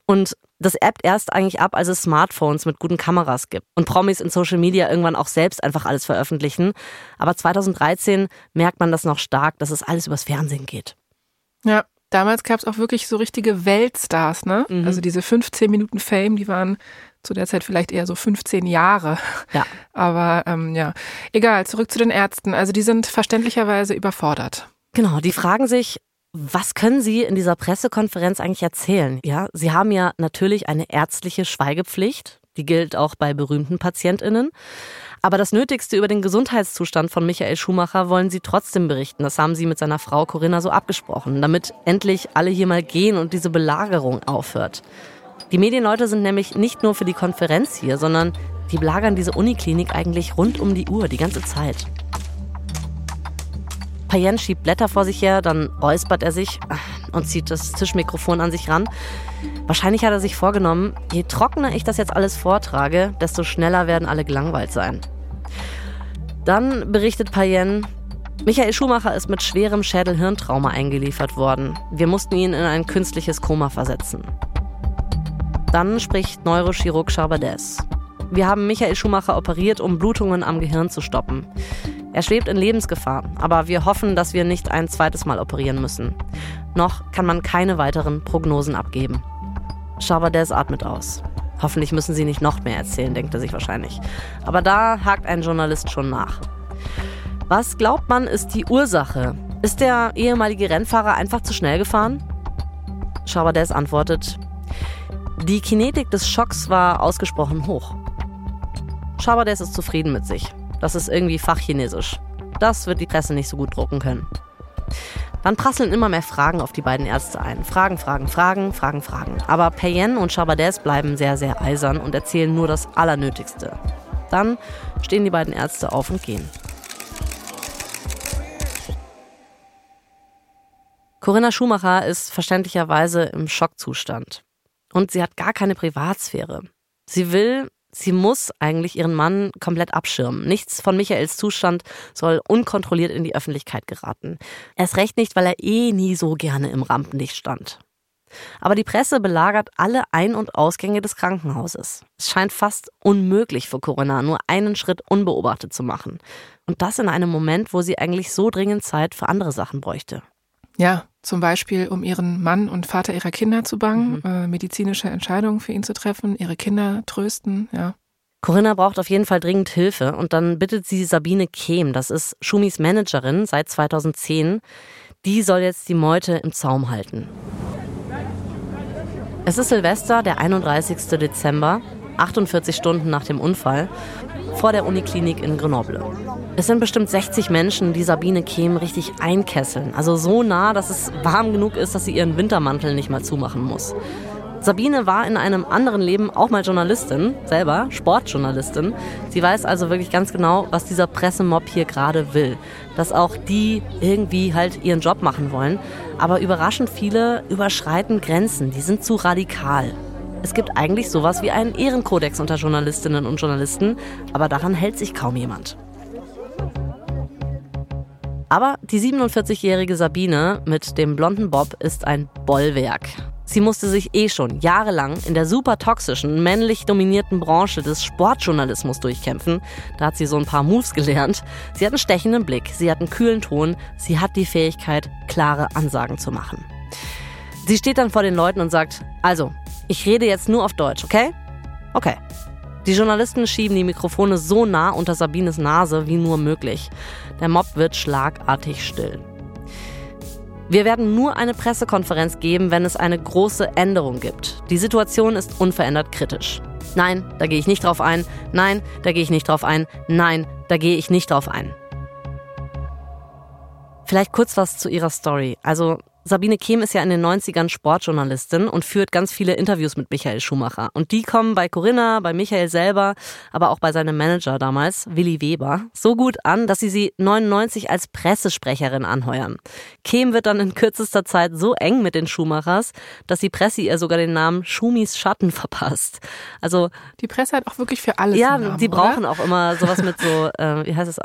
Und das appt erst eigentlich ab, als es Smartphones mit guten Kameras gibt und Promis in Social Media irgendwann auch selbst einfach alles veröffentlichen. Aber 2013 merkt man das noch stark, dass es alles übers Fernsehen geht. Ja, damals gab es auch wirklich so richtige Weltstars, ne? Mhm. Also diese 15 Minuten Fame, die waren zu der Zeit vielleicht eher so 15 Jahre. Ja. Aber ähm, ja, egal, zurück zu den Ärzten. Also die sind verständlicherweise überfordert. Genau, die fragen sich, was können Sie in dieser Pressekonferenz eigentlich erzählen? Ja, Sie haben ja natürlich eine ärztliche Schweigepflicht. Die gilt auch bei berühmten PatientInnen. Aber das Nötigste über den Gesundheitszustand von Michael Schumacher wollen Sie trotzdem berichten. Das haben Sie mit seiner Frau Corinna so abgesprochen, damit endlich alle hier mal gehen und diese Belagerung aufhört. Die Medienleute sind nämlich nicht nur für die Konferenz hier, sondern die belagern diese Uniklinik eigentlich rund um die Uhr, die ganze Zeit. Payen schiebt Blätter vor sich her, dann räuspert er sich und zieht das Tischmikrofon an sich ran. Wahrscheinlich hat er sich vorgenommen, je trockener ich das jetzt alles vortrage, desto schneller werden alle gelangweilt sein. Dann berichtet Payen, Michael Schumacher ist mit schwerem Schädel-Hirntrauma eingeliefert worden. Wir mussten ihn in ein künstliches Koma versetzen. Dann spricht Neurochirurg Charbades. Wir haben Michael Schumacher operiert, um Blutungen am Gehirn zu stoppen. Er schwebt in Lebensgefahr, aber wir hoffen, dass wir nicht ein zweites Mal operieren müssen. Noch kann man keine weiteren Prognosen abgeben. Charbades atmet aus. Hoffentlich müssen sie nicht noch mehr erzählen, denkt er sich wahrscheinlich. Aber da hakt ein Journalist schon nach. Was glaubt man, ist die Ursache? Ist der ehemalige Rennfahrer einfach zu schnell gefahren? Chabades antwortet, die Kinetik des Schocks war ausgesprochen hoch. Chabades ist zufrieden mit sich. Das ist irgendwie Fachchinesisch. Das wird die Presse nicht so gut drucken können. Dann prasseln immer mehr Fragen auf die beiden Ärzte ein. Fragen, Fragen, Fragen, Fragen, Fragen. Aber Payen und Chabades bleiben sehr, sehr eisern und erzählen nur das Allernötigste. Dann stehen die beiden Ärzte auf und gehen. Corinna Schumacher ist verständlicherweise im Schockzustand. Und sie hat gar keine Privatsphäre. Sie will, sie muss eigentlich ihren Mann komplett abschirmen. Nichts von Michaels Zustand soll unkontrolliert in die Öffentlichkeit geraten. Erst recht nicht, weil er eh nie so gerne im Rampenlicht stand. Aber die Presse belagert alle Ein- und Ausgänge des Krankenhauses. Es scheint fast unmöglich für Corinna, nur einen Schritt unbeobachtet zu machen. Und das in einem Moment, wo sie eigentlich so dringend Zeit für andere Sachen bräuchte. Ja, zum Beispiel, um ihren Mann und Vater ihrer Kinder zu bangen, mhm. äh, medizinische Entscheidungen für ihn zu treffen, ihre Kinder trösten, ja. Corinna braucht auf jeden Fall dringend Hilfe und dann bittet sie Sabine Kehm, das ist Schumis Managerin seit 2010, die soll jetzt die Meute im Zaum halten. Es ist Silvester, der 31. Dezember, 48 Stunden nach dem Unfall, vor der Uniklinik in Grenoble. Es sind bestimmt 60 Menschen, die Sabine Kehm richtig einkesseln. Also so nah, dass es warm genug ist, dass sie ihren Wintermantel nicht mal zumachen muss. Sabine war in einem anderen Leben auch mal Journalistin, selber Sportjournalistin. Sie weiß also wirklich ganz genau, was dieser Pressemob hier gerade will. Dass auch die irgendwie halt ihren Job machen wollen. Aber überraschend viele überschreiten Grenzen, die sind zu radikal. Es gibt eigentlich sowas wie einen Ehrenkodex unter Journalistinnen und Journalisten, aber daran hält sich kaum jemand. Aber die 47-jährige Sabine mit dem blonden Bob ist ein Bollwerk. Sie musste sich eh schon jahrelang in der super toxischen, männlich dominierten Branche des Sportjournalismus durchkämpfen. Da hat sie so ein paar Moves gelernt. Sie hat einen stechenden Blick, sie hat einen kühlen Ton, sie hat die Fähigkeit, klare Ansagen zu machen. Sie steht dann vor den Leuten und sagt, also, ich rede jetzt nur auf Deutsch, okay? Okay. Die Journalisten schieben die Mikrofone so nah unter Sabines Nase wie nur möglich. Der Mob wird schlagartig still. Wir werden nur eine Pressekonferenz geben, wenn es eine große Änderung gibt. Die Situation ist unverändert kritisch. Nein, da gehe ich nicht drauf ein. Nein, da gehe ich nicht drauf ein. Nein, da gehe ich nicht drauf ein. Vielleicht kurz was zu ihrer Story. Also Sabine Kehm ist ja in den 90ern Sportjournalistin und führt ganz viele Interviews mit Michael Schumacher. Und die kommen bei Corinna, bei Michael selber, aber auch bei seinem Manager damals, Willi Weber, so gut an, dass sie sie 99 als Pressesprecherin anheuern. Kehm wird dann in kürzester Zeit so eng mit den Schumachers, dass die Presse ihr sogar den Namen Schumis Schatten verpasst. Also die Presse hat auch wirklich für alles. Ja, Namen, die brauchen oder? auch immer sowas mit so, äh, wie heißt es?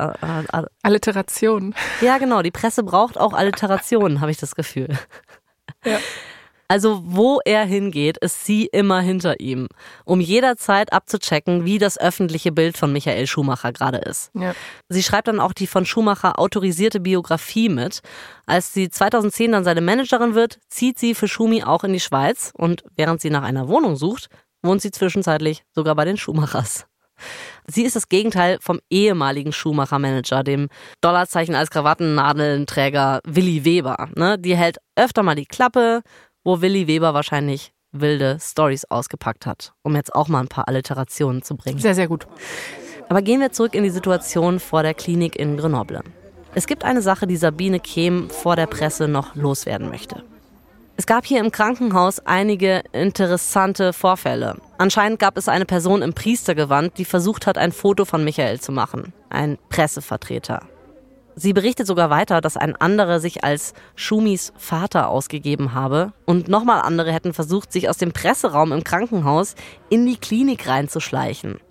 Alliteration. Ja, genau. Die Presse braucht auch Alliterationen, habe ich das Gefühl. Ja. Also wo er hingeht, ist sie immer hinter ihm, um jederzeit abzuchecken, wie das öffentliche Bild von Michael Schumacher gerade ist. Ja. Sie schreibt dann auch die von Schumacher autorisierte Biografie mit. Als sie 2010 dann seine Managerin wird, zieht sie für Schumi auch in die Schweiz und während sie nach einer Wohnung sucht, wohnt sie zwischenzeitlich sogar bei den Schumachers. Sie ist das Gegenteil vom ehemaligen Schumacher-Manager, dem Dollarzeichen als Krawattennadellenträger Willi Weber. Ne? Die hält öfter mal die Klappe, wo Willi Weber wahrscheinlich wilde Stories ausgepackt hat, um jetzt auch mal ein paar Alliterationen zu bringen. Sehr, sehr gut. Aber gehen wir zurück in die Situation vor der Klinik in Grenoble. Es gibt eine Sache, die Sabine Kehm vor der Presse noch loswerden möchte. Es gab hier im Krankenhaus einige interessante Vorfälle. Anscheinend gab es eine Person im Priestergewand, die versucht hat, ein Foto von Michael zu machen. Ein Pressevertreter. Sie berichtet sogar weiter, dass ein anderer sich als Schumis Vater ausgegeben habe und nochmal andere hätten versucht, sich aus dem Presseraum im Krankenhaus in die Klinik reinzuschleichen.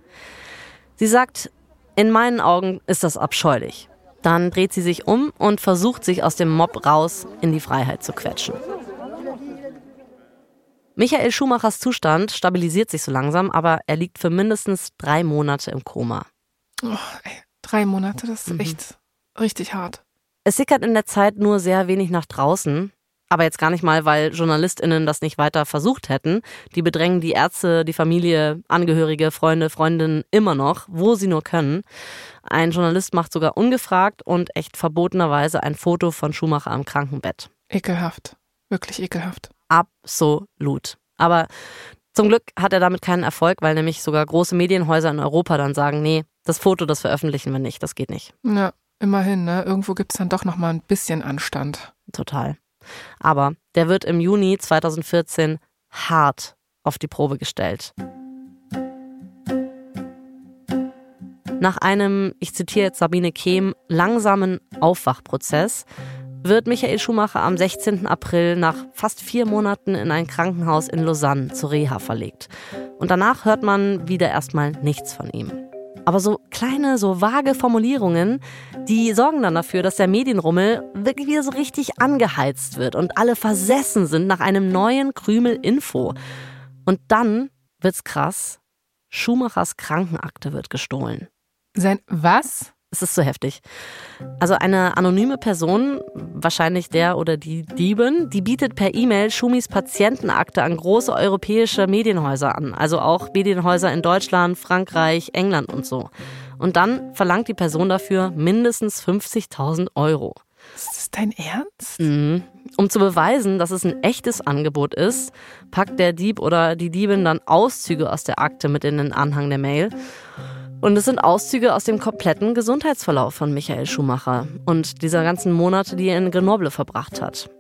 Sie sagt, in meinen Augen ist das abscheulich. Dann dreht sie sich um und versucht, sich aus dem Mob raus in die Freiheit zu quetschen. Michael Schumachers Zustand stabilisiert sich so langsam, aber er liegt für mindestens drei Monate im Koma. Oh, ey, drei Monate, das ist mhm. echt richtig hart. Es sickert in der Zeit nur sehr wenig nach draußen. Aber jetzt gar nicht mal, weil JournalistInnen das nicht weiter versucht hätten. Die bedrängen die Ärzte, die Familie, Angehörige, Freunde, Freundinnen immer noch, wo sie nur können. Ein Journalist macht sogar ungefragt und echt verbotenerweise ein Foto von Schumacher am Krankenbett. Ekelhaft. Wirklich ekelhaft. Absolut. Aber zum Glück hat er damit keinen Erfolg, weil nämlich sogar große Medienhäuser in Europa dann sagen, nee, das Foto, das veröffentlichen wir nicht, das geht nicht. Ja, immerhin, ne? Irgendwo gibt es dann doch noch mal ein bisschen Anstand. Total. Aber der wird im Juni 2014 hart auf die Probe gestellt. Nach einem, ich zitiere jetzt Sabine Kehm, langsamen Aufwachprozess wird Michael Schumacher am 16. April nach fast vier Monaten in ein Krankenhaus in Lausanne zur Reha verlegt. Und danach hört man wieder erstmal nichts von ihm. Aber so kleine, so vage Formulierungen, die sorgen dann dafür, dass der Medienrummel wirklich wieder so richtig angeheizt wird und alle versessen sind nach einem neuen Krümel Info. Und dann wird's krass. Schumachers Krankenakte wird gestohlen. Sein was? Es ist so heftig. Also eine anonyme Person, wahrscheinlich der oder die Diebin, die bietet per E-Mail Schumis Patientenakte an große europäische Medienhäuser an. Also auch Medienhäuser in Deutschland, Frankreich, England und so. Und dann verlangt die Person dafür mindestens 50.000 Euro. Ist das dein Ernst? Mhm. Um zu beweisen, dass es ein echtes Angebot ist, packt der Dieb oder die Diebin dann Auszüge aus der Akte mit in den Anhang der Mail. Und es sind Auszüge aus dem kompletten Gesundheitsverlauf von Michael Schumacher und dieser ganzen Monate, die er in Grenoble verbracht hat.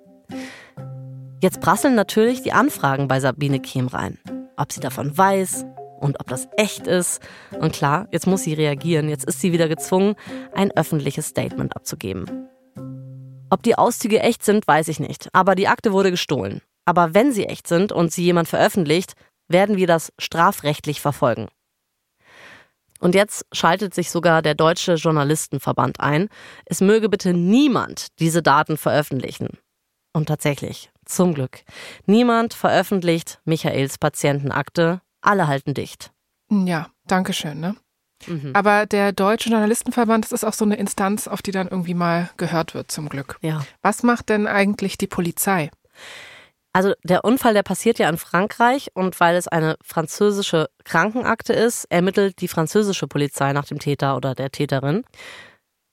Jetzt prasseln natürlich die Anfragen bei Sabine Kehm rein. Ob sie davon weiß und ob das echt ist. Und klar, jetzt muss sie reagieren. Jetzt ist sie wieder gezwungen, ein öffentliches Statement abzugeben. Ob die Auszüge echt sind, weiß ich nicht. Aber die Akte wurde gestohlen. Aber wenn sie echt sind und sie jemand veröffentlicht, werden wir das strafrechtlich verfolgen. Und jetzt schaltet sich sogar der Deutsche Journalistenverband ein. Es möge bitte niemand diese Daten veröffentlichen. Und tatsächlich, zum Glück, niemand veröffentlicht Michaels Patientenakte. Alle halten dicht. Ja, danke schön, ne? Mhm. Aber der Deutsche Journalistenverband, das ist auch so eine Instanz, auf die dann irgendwie mal gehört wird, zum Glück. Ja. Was macht denn eigentlich die Polizei? Also der Unfall, der passiert ja in Frankreich und weil es eine französische Krankenakte ist, ermittelt die französische Polizei nach dem Täter oder der Täterin.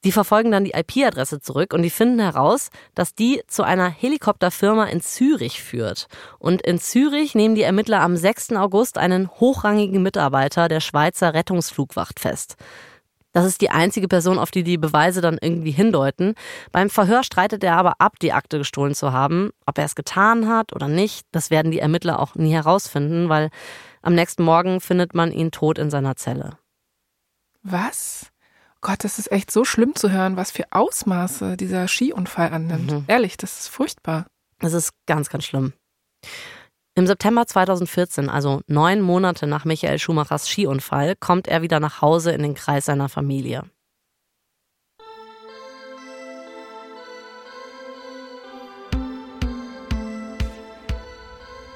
Die verfolgen dann die IP-Adresse zurück und die finden heraus, dass die zu einer Helikopterfirma in Zürich führt. Und in Zürich nehmen die Ermittler am 6. August einen hochrangigen Mitarbeiter der Schweizer Rettungsflugwacht fest. Das ist die einzige Person, auf die die Beweise dann irgendwie hindeuten. Beim Verhör streitet er aber ab, die Akte gestohlen zu haben. Ob er es getan hat oder nicht, das werden die Ermittler auch nie herausfinden, weil am nächsten Morgen findet man ihn tot in seiner Zelle. Was? Gott, das ist echt so schlimm zu hören, was für Ausmaße dieser Skiunfall annimmt. Mhm. Ehrlich, das ist furchtbar. Das ist ganz, ganz schlimm. Im September 2014, also neun Monate nach Michael Schumachers Skiunfall, kommt er wieder nach Hause in den Kreis seiner Familie.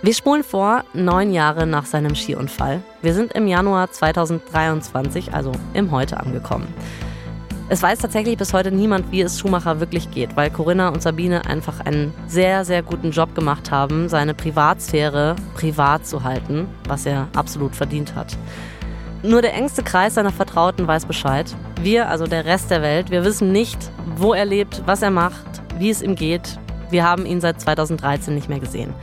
Wir spulen vor, neun Jahre nach seinem Skiunfall. Wir sind im Januar 2023, also im Heute angekommen. Es weiß tatsächlich bis heute niemand, wie es Schumacher wirklich geht, weil Corinna und Sabine einfach einen sehr, sehr guten Job gemacht haben, seine Privatsphäre privat zu halten, was er absolut verdient hat. Nur der engste Kreis seiner Vertrauten weiß Bescheid. Wir, also der Rest der Welt, wir wissen nicht, wo er lebt, was er macht, wie es ihm geht. Wir haben ihn seit 2013 nicht mehr gesehen.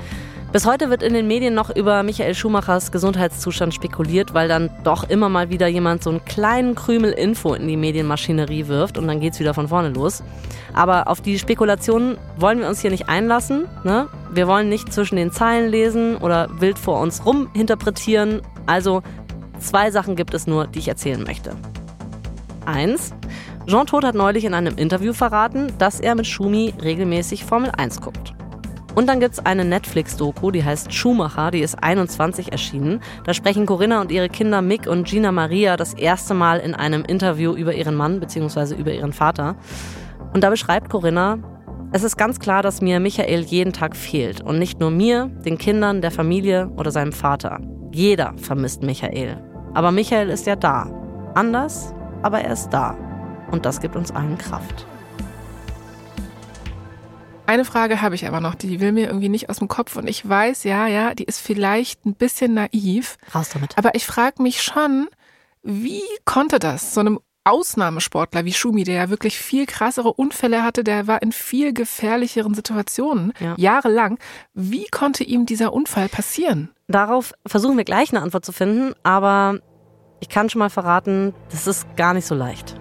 Bis heute wird in den Medien noch über Michael Schumachers Gesundheitszustand spekuliert, weil dann doch immer mal wieder jemand so einen kleinen Krümel Info in die Medienmaschinerie wirft und dann geht's wieder von vorne los. Aber auf die Spekulationen wollen wir uns hier nicht einlassen. Ne? Wir wollen nicht zwischen den Zeilen lesen oder wild vor uns rum interpretieren. Also zwei Sachen gibt es nur, die ich erzählen möchte. Eins. Jean Todt hat neulich in einem Interview verraten, dass er mit Schumi regelmäßig Formel 1 guckt. Und dann gibt es eine Netflix-Doku, die heißt Schumacher, die ist 21 erschienen. Da sprechen Corinna und ihre Kinder Mick und Gina Maria das erste Mal in einem Interview über ihren Mann bzw. über ihren Vater. Und da beschreibt Corinna, es ist ganz klar, dass mir Michael jeden Tag fehlt. Und nicht nur mir, den Kindern, der Familie oder seinem Vater. Jeder vermisst Michael. Aber Michael ist ja da. Anders, aber er ist da. Und das gibt uns allen Kraft. Eine Frage habe ich aber noch, die will mir irgendwie nicht aus dem Kopf und ich weiß, ja, ja, die ist vielleicht ein bisschen naiv. Raus damit. Aber ich frage mich schon, wie konnte das so einem Ausnahmesportler wie Schumi, der ja wirklich viel krassere Unfälle hatte, der war in viel gefährlicheren Situationen, ja. jahrelang. Wie konnte ihm dieser Unfall passieren? Darauf versuchen wir gleich eine Antwort zu finden, aber ich kann schon mal verraten, das ist gar nicht so leicht.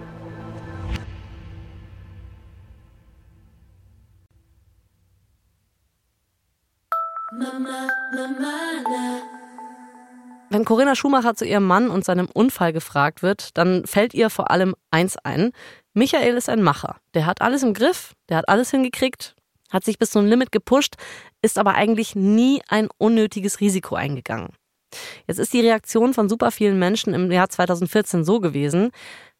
Wenn Corinna Schumacher zu ihrem Mann und seinem Unfall gefragt wird, dann fällt ihr vor allem eins ein. Michael ist ein Macher. Der hat alles im Griff, der hat alles hingekriegt, hat sich bis zum Limit gepusht, ist aber eigentlich nie ein unnötiges Risiko eingegangen. Jetzt ist die Reaktion von super vielen Menschen im Jahr 2014 so gewesen,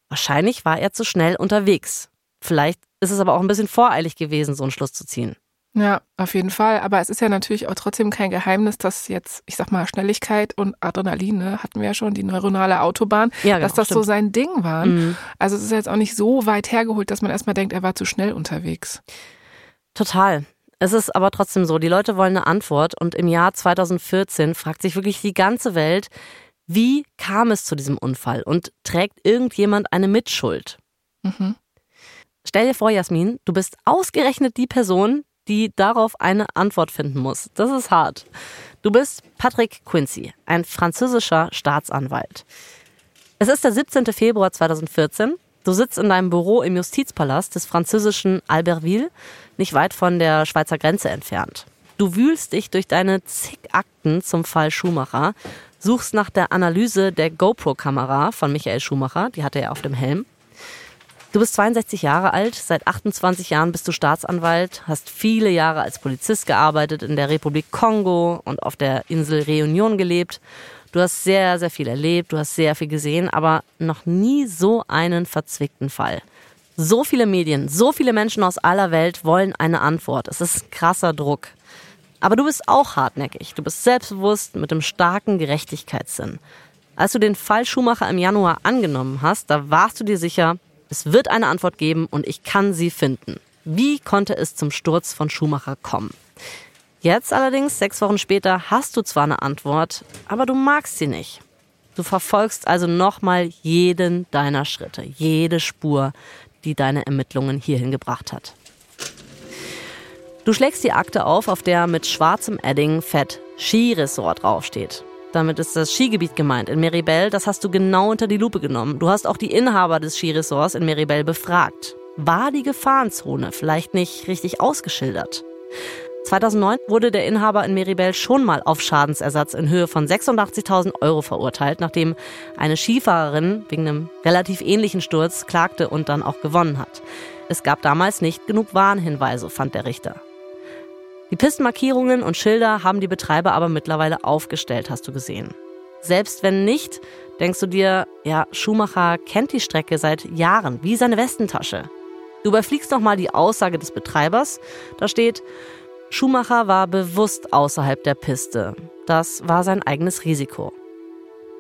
wahrscheinlich war er zu schnell unterwegs. Vielleicht ist es aber auch ein bisschen voreilig gewesen, so einen Schluss zu ziehen. Ja, auf jeden Fall. Aber es ist ja natürlich auch trotzdem kein Geheimnis, dass jetzt, ich sag mal, Schnelligkeit und Adrenalin, ne, hatten wir ja schon, die neuronale Autobahn, ja, genau, dass das stimmt. so sein Ding war. Mhm. Also es ist jetzt auch nicht so weit hergeholt, dass man erstmal denkt, er war zu schnell unterwegs. Total. Es ist aber trotzdem so, die Leute wollen eine Antwort und im Jahr 2014 fragt sich wirklich die ganze Welt, wie kam es zu diesem Unfall und trägt irgendjemand eine Mitschuld? Mhm. Stell dir vor, Jasmin, du bist ausgerechnet die Person, die darauf eine Antwort finden muss. Das ist hart. Du bist Patrick Quincy, ein französischer Staatsanwalt. Es ist der 17. Februar 2014. Du sitzt in deinem Büro im Justizpalast des französischen Albertville, nicht weit von der Schweizer Grenze entfernt. Du wühlst dich durch deine zig Akten zum Fall Schumacher, suchst nach der Analyse der GoPro-Kamera von Michael Schumacher, die hatte er auf dem Helm, Du bist 62 Jahre alt, seit 28 Jahren bist du Staatsanwalt, hast viele Jahre als Polizist gearbeitet in der Republik Kongo und auf der Insel Reunion gelebt. Du hast sehr, sehr viel erlebt, du hast sehr viel gesehen, aber noch nie so einen verzwickten Fall. So viele Medien, so viele Menschen aus aller Welt wollen eine Antwort. Es ist krasser Druck. Aber du bist auch hartnäckig. Du bist selbstbewusst mit einem starken Gerechtigkeitssinn. Als du den Fall Schumacher im Januar angenommen hast, da warst du dir sicher, es wird eine Antwort geben und ich kann sie finden. Wie konnte es zum Sturz von Schumacher kommen? Jetzt allerdings, sechs Wochen später, hast du zwar eine Antwort, aber du magst sie nicht. Du verfolgst also nochmal jeden deiner Schritte, jede Spur, die deine Ermittlungen hierhin gebracht hat. Du schlägst die Akte auf, auf der mit schwarzem Edding fett Skiresort draufsteht. Damit ist das Skigebiet gemeint in Meribel. Das hast du genau unter die Lupe genommen. Du hast auch die Inhaber des Skiresorts in Meribel befragt. War die Gefahrenzone vielleicht nicht richtig ausgeschildert? 2009 wurde der Inhaber in Meribel schon mal auf Schadensersatz in Höhe von 86.000 Euro verurteilt, nachdem eine Skifahrerin wegen einem relativ ähnlichen Sturz klagte und dann auch gewonnen hat. Es gab damals nicht genug Warnhinweise, fand der Richter. Die Pistenmarkierungen und Schilder haben die Betreiber aber mittlerweile aufgestellt, hast du gesehen. Selbst wenn nicht, denkst du dir, ja, Schumacher kennt die Strecke seit Jahren, wie seine Westentasche. Du überfliegst nochmal die Aussage des Betreibers. Da steht, Schumacher war bewusst außerhalb der Piste. Das war sein eigenes Risiko.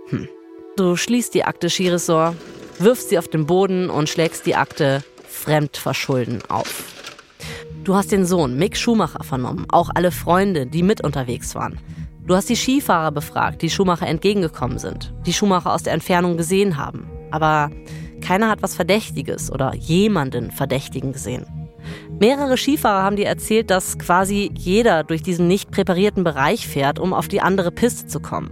Hm. Du schließt die Akte Skiresort, wirfst sie auf den Boden und schlägst die Akte Fremdverschulden auf. Du hast den Sohn Mick Schumacher vernommen, auch alle Freunde, die mit unterwegs waren. Du hast die Skifahrer befragt, die Schumacher entgegengekommen sind, die Schumacher aus der Entfernung gesehen haben. Aber keiner hat was Verdächtiges oder jemanden Verdächtigen gesehen. Mehrere Skifahrer haben dir erzählt, dass quasi jeder durch diesen nicht präparierten Bereich fährt, um auf die andere Piste zu kommen.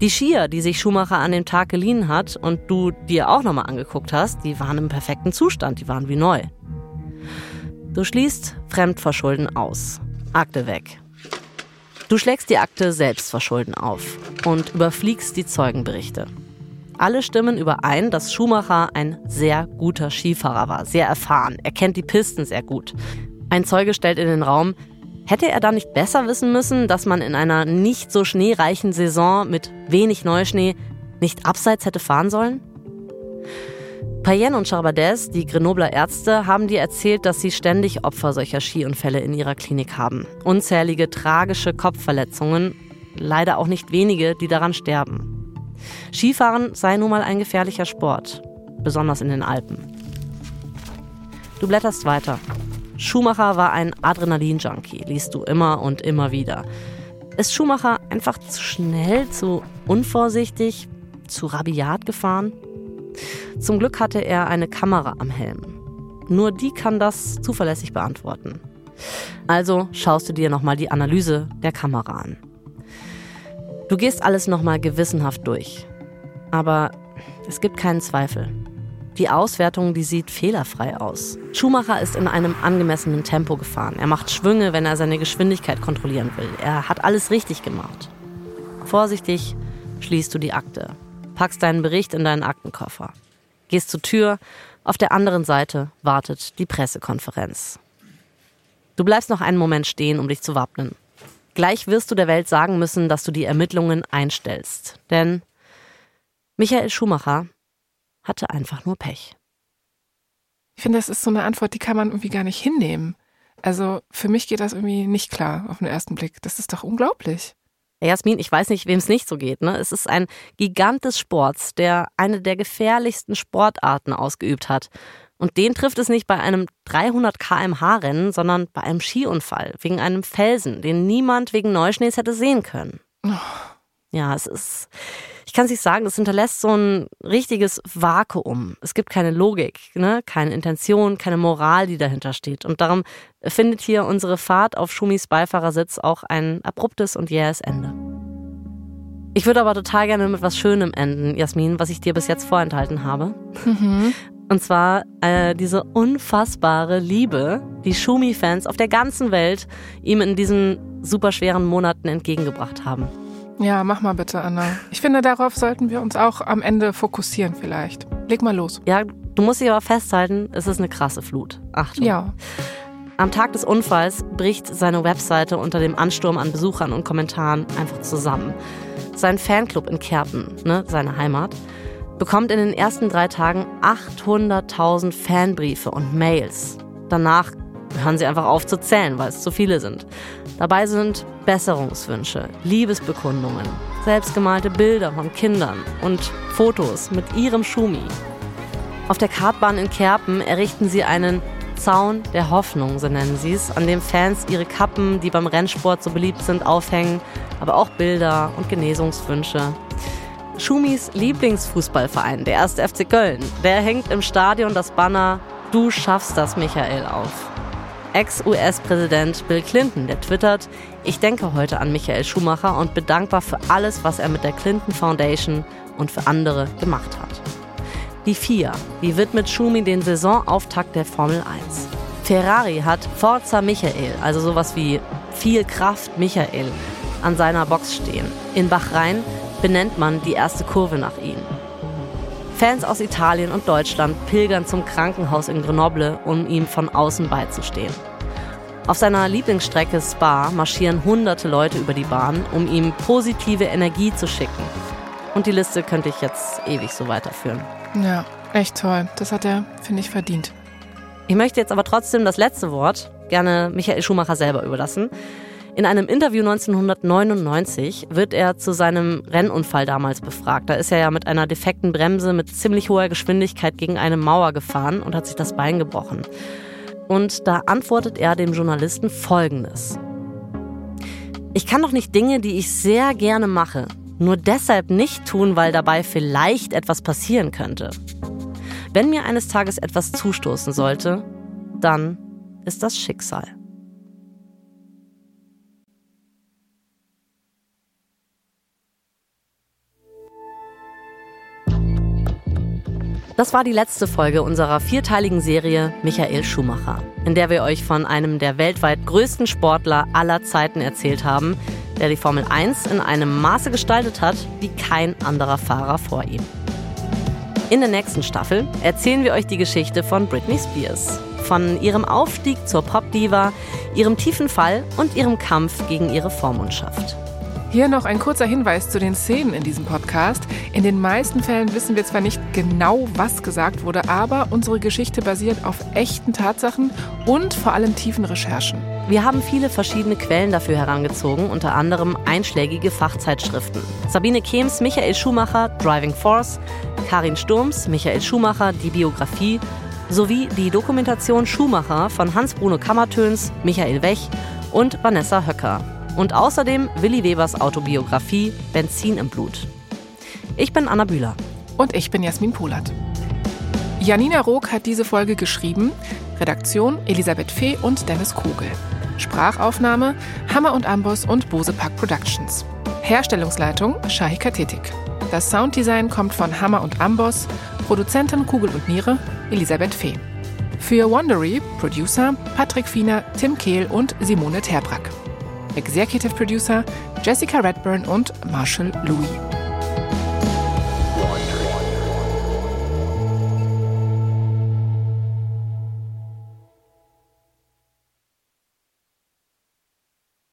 Die Skier, die sich Schumacher an dem Tag geliehen hat und du dir auch nochmal angeguckt hast, die waren im perfekten Zustand, die waren wie neu. Du schließt Fremdverschulden aus. Akte weg. Du schlägst die Akte Selbstverschulden auf und überfliegst die Zeugenberichte. Alle stimmen überein, dass Schumacher ein sehr guter Skifahrer war, sehr erfahren. Er kennt die Pisten sehr gut. Ein Zeuge stellt in den Raum, hätte er dann nicht besser wissen müssen, dass man in einer nicht so schneereichen Saison mit wenig Neuschnee nicht abseits hätte fahren sollen? Payenne und Charbades, die Grenobler Ärzte, haben dir erzählt, dass sie ständig Opfer solcher Skiunfälle in ihrer Klinik haben. Unzählige tragische Kopfverletzungen, leider auch nicht wenige, die daran sterben. Skifahren sei nun mal ein gefährlicher Sport, besonders in den Alpen. Du blätterst weiter. Schumacher war ein Adrenalin-Junkie, liest du immer und immer wieder. Ist Schumacher einfach zu schnell, zu unvorsichtig, zu rabiat gefahren? Zum Glück hatte er eine Kamera am Helm. Nur die kann das zuverlässig beantworten. Also schaust du dir nochmal die Analyse der Kamera an. Du gehst alles nochmal gewissenhaft durch. Aber es gibt keinen Zweifel. Die Auswertung, die sieht fehlerfrei aus. Schumacher ist in einem angemessenen Tempo gefahren. Er macht Schwünge, wenn er seine Geschwindigkeit kontrollieren will. Er hat alles richtig gemacht. Vorsichtig schließt du die Akte, packst deinen Bericht in deinen Aktenkoffer, gehst zur Tür, auf der anderen Seite wartet die Pressekonferenz. Du bleibst noch einen Moment stehen, um dich zu wappnen. Gleich wirst du der Welt sagen müssen, dass du die Ermittlungen einstellst. Denn Michael Schumacher hatte einfach nur Pech. Ich finde, das ist so eine Antwort, die kann man irgendwie gar nicht hinnehmen. Also für mich geht das irgendwie nicht klar auf den ersten Blick. Das ist doch unglaublich. Jasmin, ich weiß nicht, wem es nicht so geht. Ne? Es ist ein Gigant des Sports, der eine der gefährlichsten Sportarten ausgeübt hat. Und den trifft es nicht bei einem 300 kmh Rennen, sondern bei einem Skiunfall, wegen einem Felsen, den niemand wegen Neuschnees hätte sehen können. Oh. Ja, es ist, ich kann es nicht sagen, es hinterlässt so ein richtiges Vakuum. Es gibt keine Logik, ne? keine Intention, keine Moral, die dahinter steht. Und darum findet hier unsere Fahrt auf Schumis Beifahrersitz auch ein abruptes und jähes Ende. Ich würde aber total gerne mit was Schönem enden, Jasmin, was ich dir bis jetzt vorenthalten habe. Mhm. Und zwar äh, diese unfassbare Liebe, die Schumi-Fans auf der ganzen Welt ihm in diesen super schweren Monaten entgegengebracht haben. Ja, mach mal bitte, Anna. Ich finde, darauf sollten wir uns auch am Ende fokussieren vielleicht. Leg mal los. Ja, du musst dich aber festhalten, es ist eine krasse Flut. Achtung. Ja. Am Tag des Unfalls bricht seine Webseite unter dem Ansturm an Besuchern und Kommentaren einfach zusammen. Sein Fanclub in Kerpen, ne, seine Heimat, bekommt in den ersten drei Tagen 800.000 Fanbriefe und Mails. Danach hören sie einfach auf zu zählen, weil es zu viele sind. Dabei sind Besserungswünsche, Liebesbekundungen, selbstgemalte Bilder von Kindern und Fotos mit ihrem Schumi. Auf der Kartbahn in Kerpen errichten sie einen Zaun der Hoffnung, so nennen sie es, an dem Fans ihre Kappen, die beim Rennsport so beliebt sind, aufhängen, aber auch Bilder und Genesungswünsche. Schumis Lieblingsfußballverein, der 1. FC Köln, der hängt im Stadion das Banner Du schaffst das, Michael, auf. Ex-US-Präsident Bill Clinton, der twittert, ich denke heute an Michael Schumacher und bin dankbar für alles, was er mit der Clinton Foundation und für andere gemacht hat. Die FIA, die widmet Schumi den Saisonauftakt der Formel 1. Ferrari hat Forza Michael, also sowas wie viel Kraft Michael, an seiner Box stehen. In Bahrain benennt man die erste Kurve nach ihm. Fans aus Italien und Deutschland pilgern zum Krankenhaus in Grenoble, um ihm von außen beizustehen. Auf seiner Lieblingsstrecke Spa marschieren hunderte Leute über die Bahn, um ihm positive Energie zu schicken. Und die Liste könnte ich jetzt ewig so weiterführen. Ja, echt toll. Das hat er, finde ich, verdient. Ich möchte jetzt aber trotzdem das letzte Wort gerne Michael Schumacher selber überlassen. In einem Interview 1999 wird er zu seinem Rennunfall damals befragt. Da ist er ja mit einer defekten Bremse mit ziemlich hoher Geschwindigkeit gegen eine Mauer gefahren und hat sich das Bein gebrochen. Und da antwortet er dem Journalisten Folgendes. Ich kann doch nicht Dinge, die ich sehr gerne mache, nur deshalb nicht tun, weil dabei vielleicht etwas passieren könnte. Wenn mir eines Tages etwas zustoßen sollte, dann ist das Schicksal. Das war die letzte Folge unserer vierteiligen Serie Michael Schumacher, in der wir euch von einem der weltweit größten Sportler aller Zeiten erzählt haben, der die Formel 1 in einem Maße gestaltet hat wie kein anderer Fahrer vor ihm. In der nächsten Staffel erzählen wir euch die Geschichte von Britney Spears, von ihrem Aufstieg zur Popdiva, ihrem tiefen Fall und ihrem Kampf gegen ihre Vormundschaft. Hier noch ein kurzer Hinweis zu den Szenen in diesem Podcast. In den meisten Fällen wissen wir zwar nicht genau, was gesagt wurde, aber unsere Geschichte basiert auf echten Tatsachen und vor allem tiefen Recherchen. Wir haben viele verschiedene Quellen dafür herangezogen, unter anderem einschlägige Fachzeitschriften. Sabine Kehms, Michael Schumacher, Driving Force, Karin Sturms, Michael Schumacher, die Biografie sowie die Dokumentation Schumacher von Hans-Bruno Kammertöns, Michael Wech und Vanessa Höcker. Und außerdem Willi Webers Autobiografie Benzin im Blut. Ich bin Anna Bühler. Und ich bin Jasmin Polat. Janina Rook hat diese Folge geschrieben. Redaktion Elisabeth Fee und Dennis Kogel. Sprachaufnahme Hammer und Amboss und Bose Park Productions. Herstellungsleitung Shahika Tetik. Das Sounddesign kommt von Hammer und Amboss, Produzentin Kugel und Niere Elisabeth Fee. Für Wondery Producer Patrick Fiener, Tim Kehl und Simone Terbrack. Executive Producer Jessica Redburn und Marshall Louis.